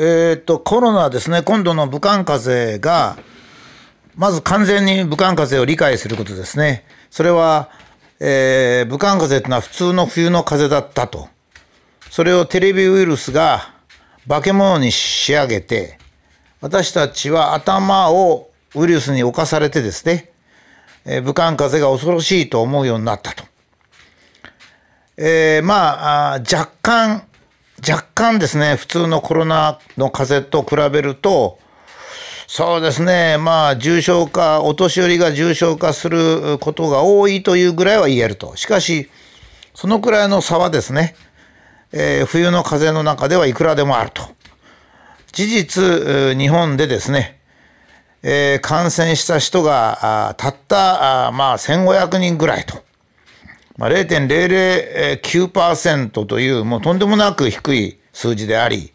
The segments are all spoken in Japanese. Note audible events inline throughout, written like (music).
えっ、と、コロナですね、今度の武漢風邪が、まず完全に武漢風邪を理解することですね。それは、えー、武漢風邪というのは普通の冬の風邪だったと。それをテレビウイルスが化け物に仕上げて、私たちは頭をウイルスに侵されてですね、えー、武漢風邪が恐ろしいと思うようになったと。えー、まあ若干、若干ですね、普通のコロナの風邪と比べると、そうですね、まあ、重症化、お年寄りが重症化することが多いというぐらいは言えると。しかし、そのくらいの差はですね、えー、冬の風の中ではいくらでもあると。事実、日本でですね、えー、感染した人がたったあまあ1500人ぐらいと。まあ、0.009%というもうとんでもなく低い数字であり、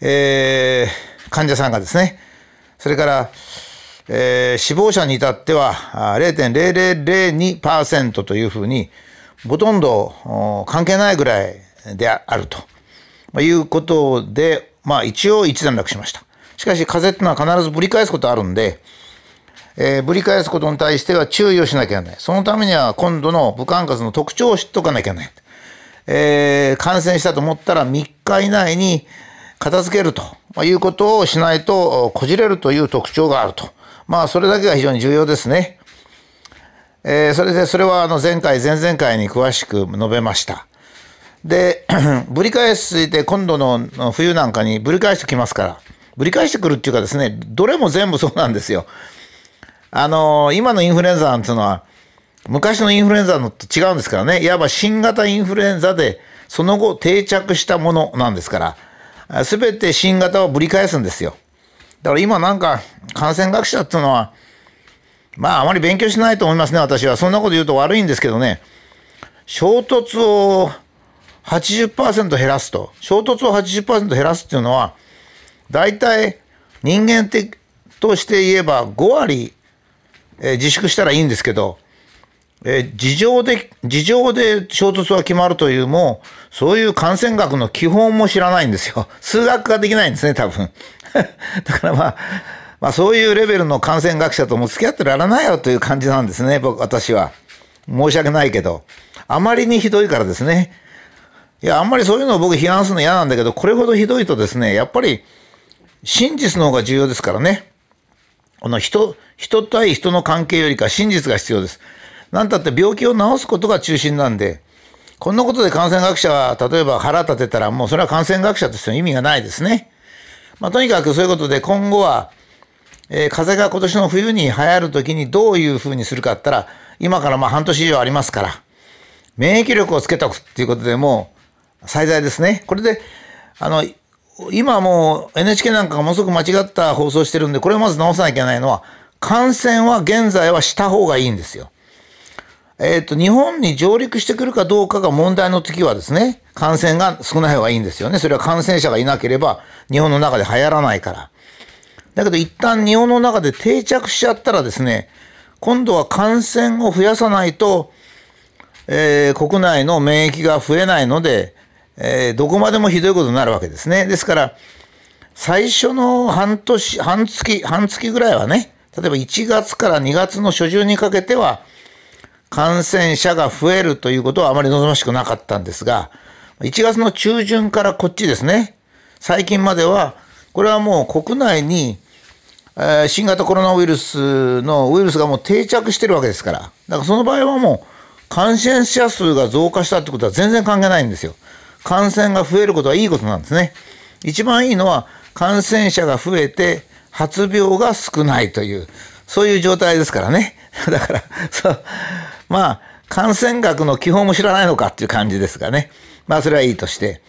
えー、患者さんがですね、それから、えー、死亡者に至っては0.0002%というふうに、ほとんど関係ないぐらいであると、いうことで、まあ一応一段落しました。しかし風邪っていうのは必ずぶり返すことあるんで、えー、ぶり返すことに対しては注意をしなきゃいけない。そのためには今度の武漢風邪の特徴を知っとかなきゃいけない。えー、感染したと思ったら3日以内に片付けるということをしないとこじれるという特徴があると。まあそれだけが非常に重要ですね。えー、それでそれはあの前回前々回に詳しく述べました。で、(clears throat) ぶり返して今度の冬なんかにぶり返してきますから、ぶり返してくるっていうかですね、どれも全部そうなんですよ。あのー、今のインフルエンザっていうのは、昔のインフルエンザのと違うんですからね。いわば新型インフルエンザで、その後定着したものなんですから、すべて新型をぶり返すんですよ。だから今なんか感染学者っていうのは、まああまり勉強しないと思いますね、私は。そんなこと言うと悪いんですけどね、衝突を80%減らすと。衝突を80%減らすっていうのは、大体人間的として言えば5割えー、自粛したらいいんですけど、えー、事情で、事情で衝突は決まるというも、そういう感染学の基本も知らないんですよ。(laughs) 数学ができないんですね、多分。(laughs) だからまあ、まあそういうレベルの感染学者とも付き合ってられないよという感じなんですね、僕、私は。申し訳ないけど。あまりにひどいからですね。いや、あんまりそういうのを僕批判するの嫌なんだけど、これほどひどいとですね、やっぱり真実の方が重要ですからね。この人、人対人の関係よりか真実が必要です。なんたって病気を治すことが中心なんで、こんなことで感染学者は例えば腹立てたらもうそれは感染学者としての意味がないですね。まあとにかくそういうことで今後は、えー、風邪が今年の冬に流行る時にどういうふうにするかったら、今からまあ半年以上ありますから、免疫力をつけておくっていうことでもう最大ですね。これで、あの、今もう NHK なんかがものすごく間違った放送してるんで、これをまず直さなきゃいけないのは、感染は現在はした方がいいんですよ。えっ、ー、と、日本に上陸してくるかどうかが問題の時はですね、感染が少ない方がいいんですよね。それは感染者がいなければ、日本の中で流行らないから。だけど一旦日本の中で定着しちゃったらですね、今度は感染を増やさないと、えー、国内の免疫が増えないので、えー、どこまでもひどいことになるわけですね。ですから、最初の半年、半月、半月ぐらいはね、例えば1月から2月の初旬にかけては、感染者が増えるということはあまり望ましくなかったんですが、1月の中旬からこっちですね、最近までは、これはもう国内に、えー、新型コロナウイルスのウイルスがもう定着してるわけですから、だからその場合はもう感染者数が増加したってことは全然関係ないんですよ。感染が増えることはいいことなんですね。一番いいのは感染者が増えて発病が少ないという、そういう状態ですからね。(laughs) だから、そう、まあ、感染学の基本も知らないのかっていう感じですがね。まあ、それはいいとして。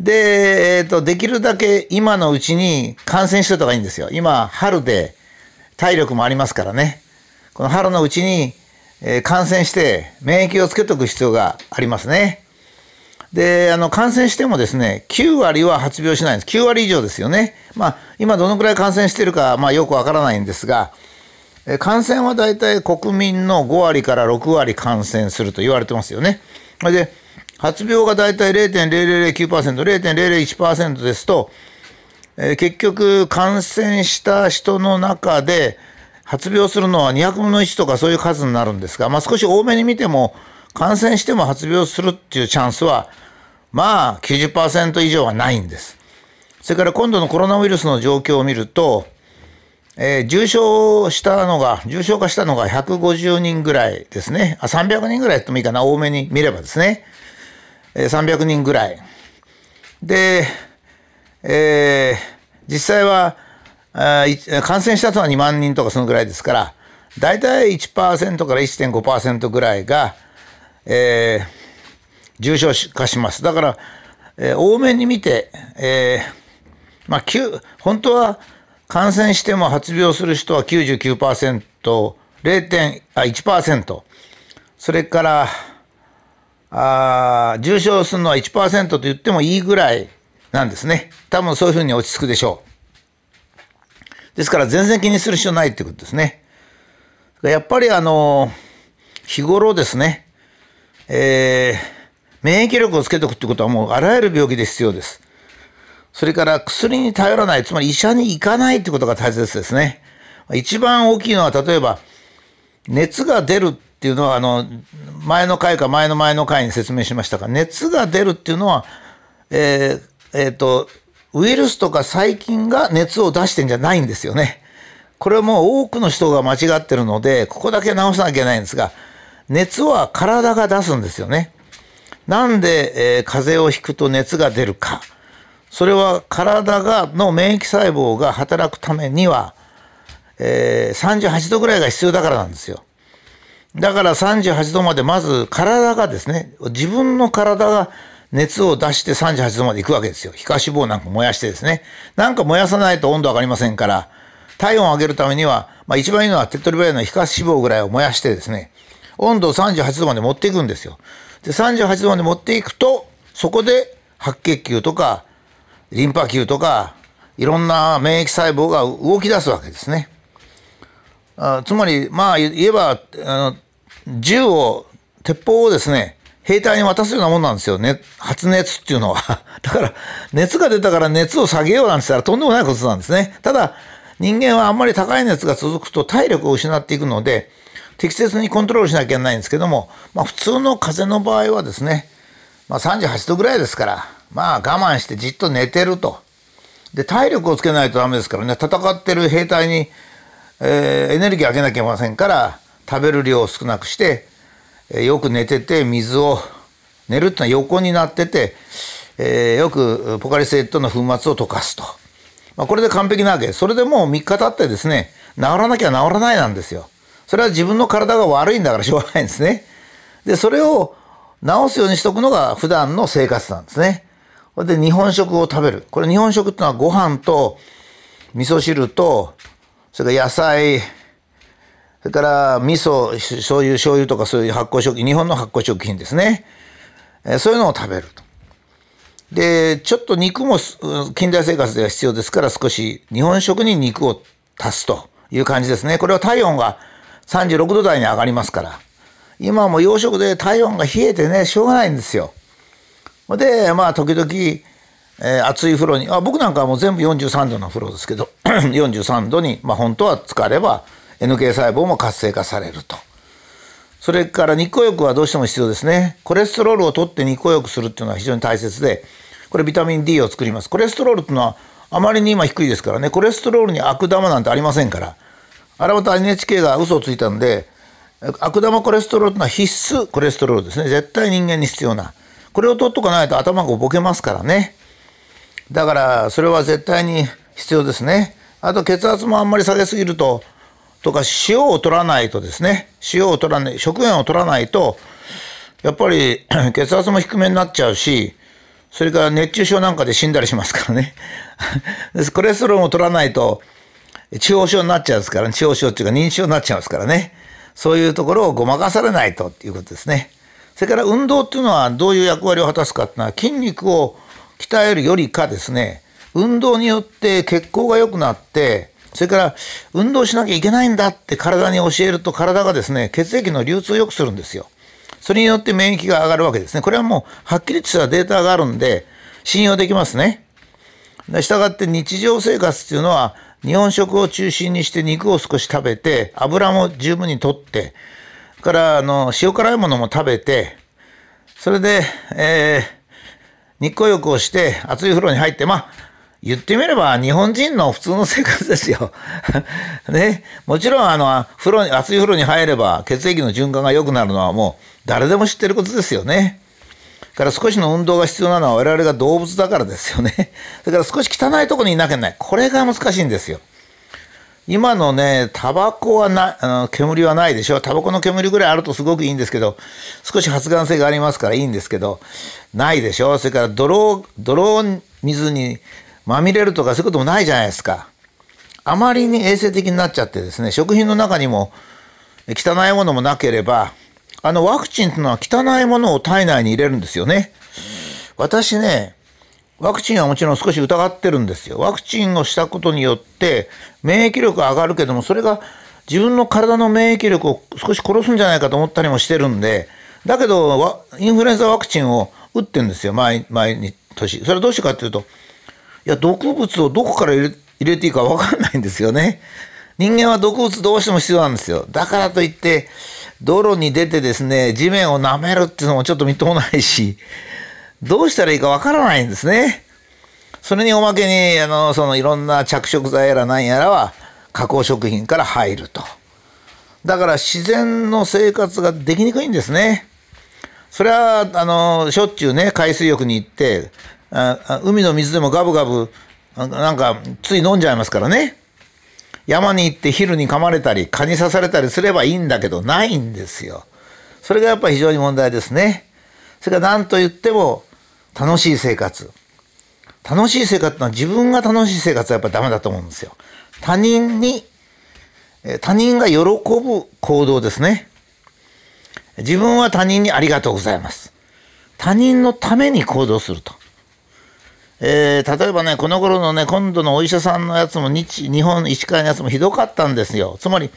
で、えっ、ー、と、できるだけ今のうちに感染してた方がいいんですよ。今、春で体力もありますからね。この春のうちに、えー、感染して免疫をつけとく必要がありますね。で、あの、感染してもですね、9割は発病しないんです。9割以上ですよね。まあ、今どのくらい感染してるか、まあ、よくわからないんですが、感染は大体国民の5割から6割感染すると言われてますよね。で、発病が大体0.0009%、0.001%ですと、えー、結局感染した人の中で発病するのは200分の1とかそういう数になるんですが、まあ、少し多めに見ても感染しても発病するっていうチャンスはまあ90%以上はないんです。それから今度のコロナウイルスの状況を見ると、えー、重症したのが、重症化したのが150人ぐらいですね。あ、300人ぐらいってもいいかな、多めに見ればですね。えー、300人ぐらい。で、えー、実際はあ感染した人は2万人とかそのぐらいですから、大体1%から1.5%ぐらいが、えー、重症化します。だから、えー、多めに見て、えー、まあ、本当は感染しても発病する人は99%、0.1%、それから、あ重症するのは1%と言ってもいいぐらいなんですね。多分そういうふうに落ち着くでしょう。ですから全然気にする必要ないってことですね。やっぱりあの、日頃ですね、えー、免疫力をつけておくってことはもうあらゆる病気で必要です。それから薬に頼らない、つまり医者に行かないってことが大切ですね。一番大きいのは例えば、熱が出るっていうのは、あの、前の回か前の前の回に説明しましたが、熱が出るっていうのは、えー、えー、と、ウイルスとか細菌が熱を出してんじゃないんですよね。これはもう多くの人が間違ってるので、ここだけ直さなきゃいけないんですが、熱は体が出すんですよね。なんで、えー、風邪をひくと熱が出るか。それは体がの免疫細胞が働くためには、えー、38度ぐらいが必要だからなんですよ。だから38度までまず体がですね、自分の体が熱を出して38度まで行くわけですよ。皮下脂肪なんか燃やしてですね。なんか燃やさないと温度上がりませんから、体温を上げるためには、まあ一番いいのは手っ取り早いのは皮下脂肪ぐらいを燃やしてですね、温度を38度まで持っていくんですよ。で、38度まで持っていくと、そこで白血球とか、リンパ球とか、いろんな免疫細胞が動き出すわけですね。あつまり、まあ言えば、あの銃を、鉄砲をですね、兵隊に渡すようなもんなんですよね。発熱っていうのは。(laughs) だから、熱が出たから熱を下げようなんて言ったらとんでもないことなんですね。ただ、人間はあんまり高い熱が続くと体力を失っていくので、適切にコントロールしなきゃいけないんですけども、まあ普通の風邪の場合はですね、まあ38度ぐらいですから、まあ我慢してじっと寝てると。で、体力をつけないとダメですからね、戦ってる兵隊に、えー、エネルギー上げなきゃいけませんから、食べる量を少なくして、えー、よく寝てて水を、寝るってのは横になってて、えー、よくポカリスエットの粉末を溶かすと。まあ、これで完璧なわけです。それでもう3日経ってですね、治らなきゃ治らないなんですよ。それは自分の体が悪いんだからしょうがないんですね。で、それを治すようにしとくのが普段の生活なんですね。これで日本食を食べる。これ日本食ってのはご飯と味噌汁と、それから野菜、それから味噌、醤油、醤油とかそういう発酵食品、日本の発酵食品ですね。えそういうのを食べると。で、ちょっと肉も近代生活では必要ですから少し日本食に肉を足すという感じですね。これは体温が36度台に上がりますから。今も洋食で体温が冷えてね、しょうがないんですよ。で、まあ、時々、えー、熱い風呂に、あ僕なんかはもう全部43度の風呂ですけど、(clears throat) 43度に、まあ、本当は浸かれば、NK 細胞も活性化されると。それから日光浴はどうしても必要ですね。コレステロールを取って日光浴するっていうのは非常に大切で、これビタミン D を作ります。コレステロールっていうのはあまりに今低いですからね、コレステロールに悪玉なんてありませんから。あれまた NHK が嘘をついたんで、悪玉コレステロールというのは必須コレステロールですね。絶対人間に必要な。これを取っとかないと頭がボケますからね。だから、それは絶対に必要ですね。あと血圧もあんまり下げすぎると、とか塩を取らないとですね、塩を取らない、食塩を取らないと、やっぱり (clears throat) 血圧も低めになっちゃうし、それから熱中症なんかで死んだりしますからね。(laughs) コレステロールを取らないと、地方症になっちゃうんですから、ね、地方症っていうか認知症になっちゃいますからね。そういうところをごまかされないということですね。それから運動っていうのはどういう役割を果たすかっていうのは筋肉を鍛えるよりかですね、運動によって血行が良くなって、それから運動しなきゃいけないんだって体に教えると体がですね、血液の流通を良くするんですよ。それによって免疫が上がるわけですね。これはもうはっきりとしたデータがあるんで信用できますね。したがって日常生活っていうのは日本食を中心にして肉を少し食べて油も十分にとってからあの塩辛いものも食べてそれで、えー、日光浴をして熱い風呂に入ってまあ言ってみれば日本人の普通の生活ですよ。(laughs) ね。もちろんあの風呂に熱い風呂に入れば血液の循環が良くなるのはもう誰でも知ってることですよね。から少しの運動が必要なのは我々が動物だからですよね。(laughs) だから少し汚いところにいなきゃない。これが難しいんですよ。今のね、タバコはな、あの、煙はないでしょ。タバコの煙ぐらいあるとすごくいいんですけど、少し発がん性がありますからいいんですけど、ないでしょ。それから泥、泥水にまみれるとかそういうこともないじゃないですか。あまりに衛生的になっちゃってですね、食品の中にも汚いものもなければ、あのワクチンっていうのは汚いものを体内に入れるんですよね。私ね、ワクチンはもちろん少し疑ってるんですよ。ワクチンをしたことによって免疫力が上がるけども、それが自分の体の免疫力を少し殺すんじゃないかと思ったりもしてるんで、だけど、インフルエンザワクチンを打ってるんですよ、毎毎年。それはどうしてかっていうと、いや、毒物をどこから入れていいか分かんないんですよね。人間は毒物どうしても必要なんですよ。だからといって、道路に出てですね、地面を舐めるっていうのもちょっとみっともないし、どうしたらいいかわからないんですね。それにおまけに、あの、そのいろんな着色剤やら何やらは加工食品から入ると。だから自然の生活ができにくいんですね。それは、あの、しょっちゅうね、海水浴に行って、あ海の水でもガブガブ、なんか、つい飲んじゃいますからね。山に行って昼に噛まれたり、蚊に刺されたりすればいいんだけど、ないんですよ。それがやっぱり非常に問題ですね。それから何と言っても、楽しい生活。楽しい生活のは自分が楽しい生活はやっぱダメだと思うんですよ。他人に、他人が喜ぶ行動ですね。自分は他人にありがとうございます。他人のために行動すると。えー、例えばね、この頃のね、今度のお医者さんのやつも日、日本医師会のやつもひどかったんですよ。つまり、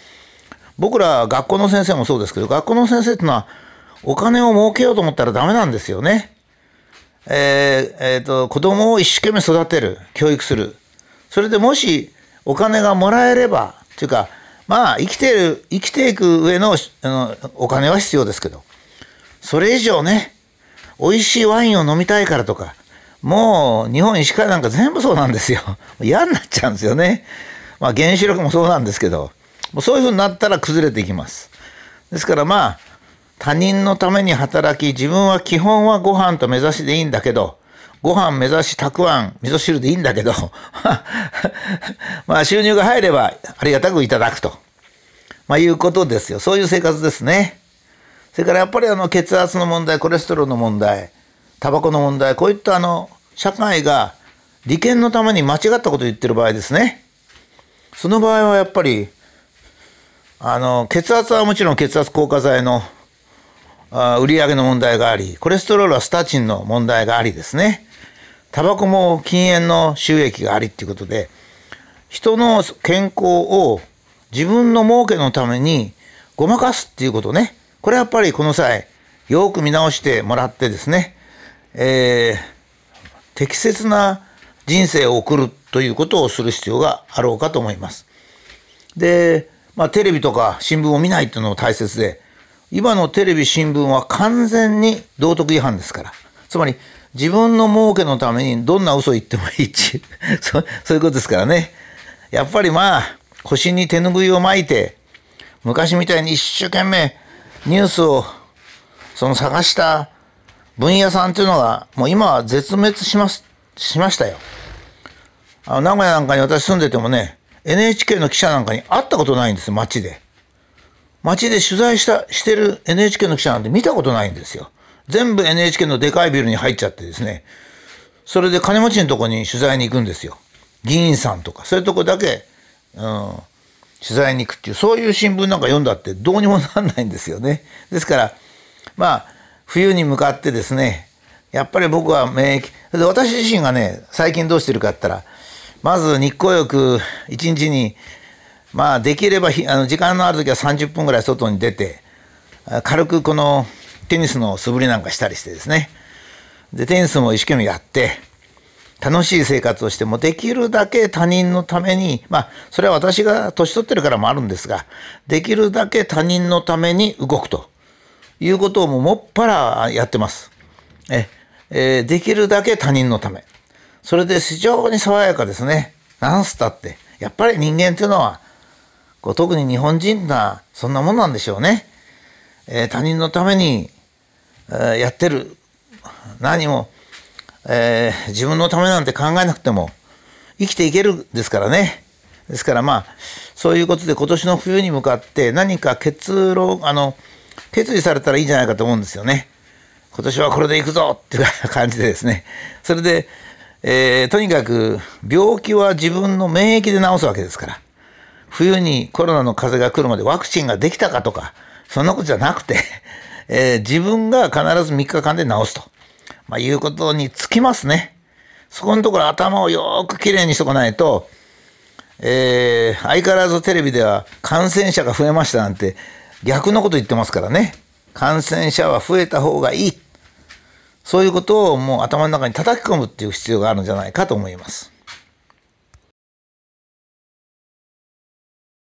僕ら学校の先生もそうですけど、学校の先生ってのは、お金を儲けようと思ったらダメなんですよね。えー、えー、と、子供を一生懸命育てる、教育する。それでもしお金がもらえれば、というか、まあ、生きてる、生きていく上のあのお金は必要ですけど、それ以上ね、美味しいワインを飲みたいからとか、もう日本医師会なんか全部そうなんですよ。(laughs) 嫌になっちゃうんですよね。まあ原子力もそうなんですけど、もうそういうふうになったら崩れていきます。ですからまあ、他人のために働き、自分は基本はご飯と目指しでいいんだけど、ご飯目指したくあん、味噌汁でいいんだけど、(laughs) まあ収入が入ればありがたくいただくと。まあいうことですよ。そういう生活ですね。それからやっぱりあの血圧の問題、コレステロールの問題、タバコの問題、こういったあの社会が利権のために間違ったことを言ってる場合ですね。その場合はやっぱり、あの、血圧はもちろん血圧硬化剤のあ売上げの問題があり、コレステロールはスタチンの問題がありですね。タバコも禁煙の収益がありっていうことで、人の健康を自分の儲けのためにごまかすっていうことね。これやっぱりこの際、よく見直してもらってですね、えー、適切な人生を送るということをする必要があろうかと思います。で、まあ、テレビとか新聞を見ないというのも大切で、今のテレビ新聞は完全に道徳違反ですから。つまり、自分の儲けのためにどんな嘘を言ってもいいっていう (laughs) そ、ういうことですからね。やっぱりまあ、腰に手ぬぐいを巻いて、昔みたいに一生懸命ニュースをその探した分野さんっていうのが、もう今は絶滅します、しましたよ。あの、名古屋なんかに私住んでてもね、NHK の記者なんかに会ったことないんですよ、街で。街で取材した、してる NHK の記者なんて見たことないんですよ。全部 NHK のでかいビルに入っちゃってですね。それで金持ちのとこに取材に行くんですよ。議員さんとか、そういうとこだけ、うん、取材に行くっていう、そういう新聞なんか読んだってどうにもなんないんですよね。ですから、まあ、冬に向かってですね、やっぱり僕は免疫、で私自身がね、最近どうしてるかって言ったら、まず日光浴一日に、まあできればあの時間のある時は30分ぐらい外に出て、軽くこのテニスの素振りなんかしたりしてですね。で、テニスも一生懸命やって、楽しい生活をしてもできるだけ他人のために、まあ、それは私が年取ってるからもあるんですが、できるだけ他人のために動くということをももっぱらやってます。え、えー、できるだけ他人のため。それで非常に爽やかですね。なんすたって。やっぱり人間っていうのは、こう特に日本人な、そんなもんなんでしょうね。えー、他人のために、えー、やってる。何も、えー、自分のためなんて考えなくても生きていけるですからね。ですからまあ、そういうことで今年の冬に向かって何か結論、あの、決意されたらいいんじゃないかと思うんですよね。今年はこれで行くぞっていう感じでですね。それで、えー、とにかく病気は自分の免疫で治すわけですから。冬にコロナの風が来るまでワクチンができたかとか、そんなことじゃなくて、えー、自分が必ず3日間で治すと。まあ、いうことにつきますね。そこのところ頭をよくきれいにしとかないと、えー、相変わらずテレビでは感染者が増えましたなんて逆のこと言ってますからね。感染者は増えた方がいい。そういうことをもう頭の中に叩き込むっていう必要があるんじゃないかと思います。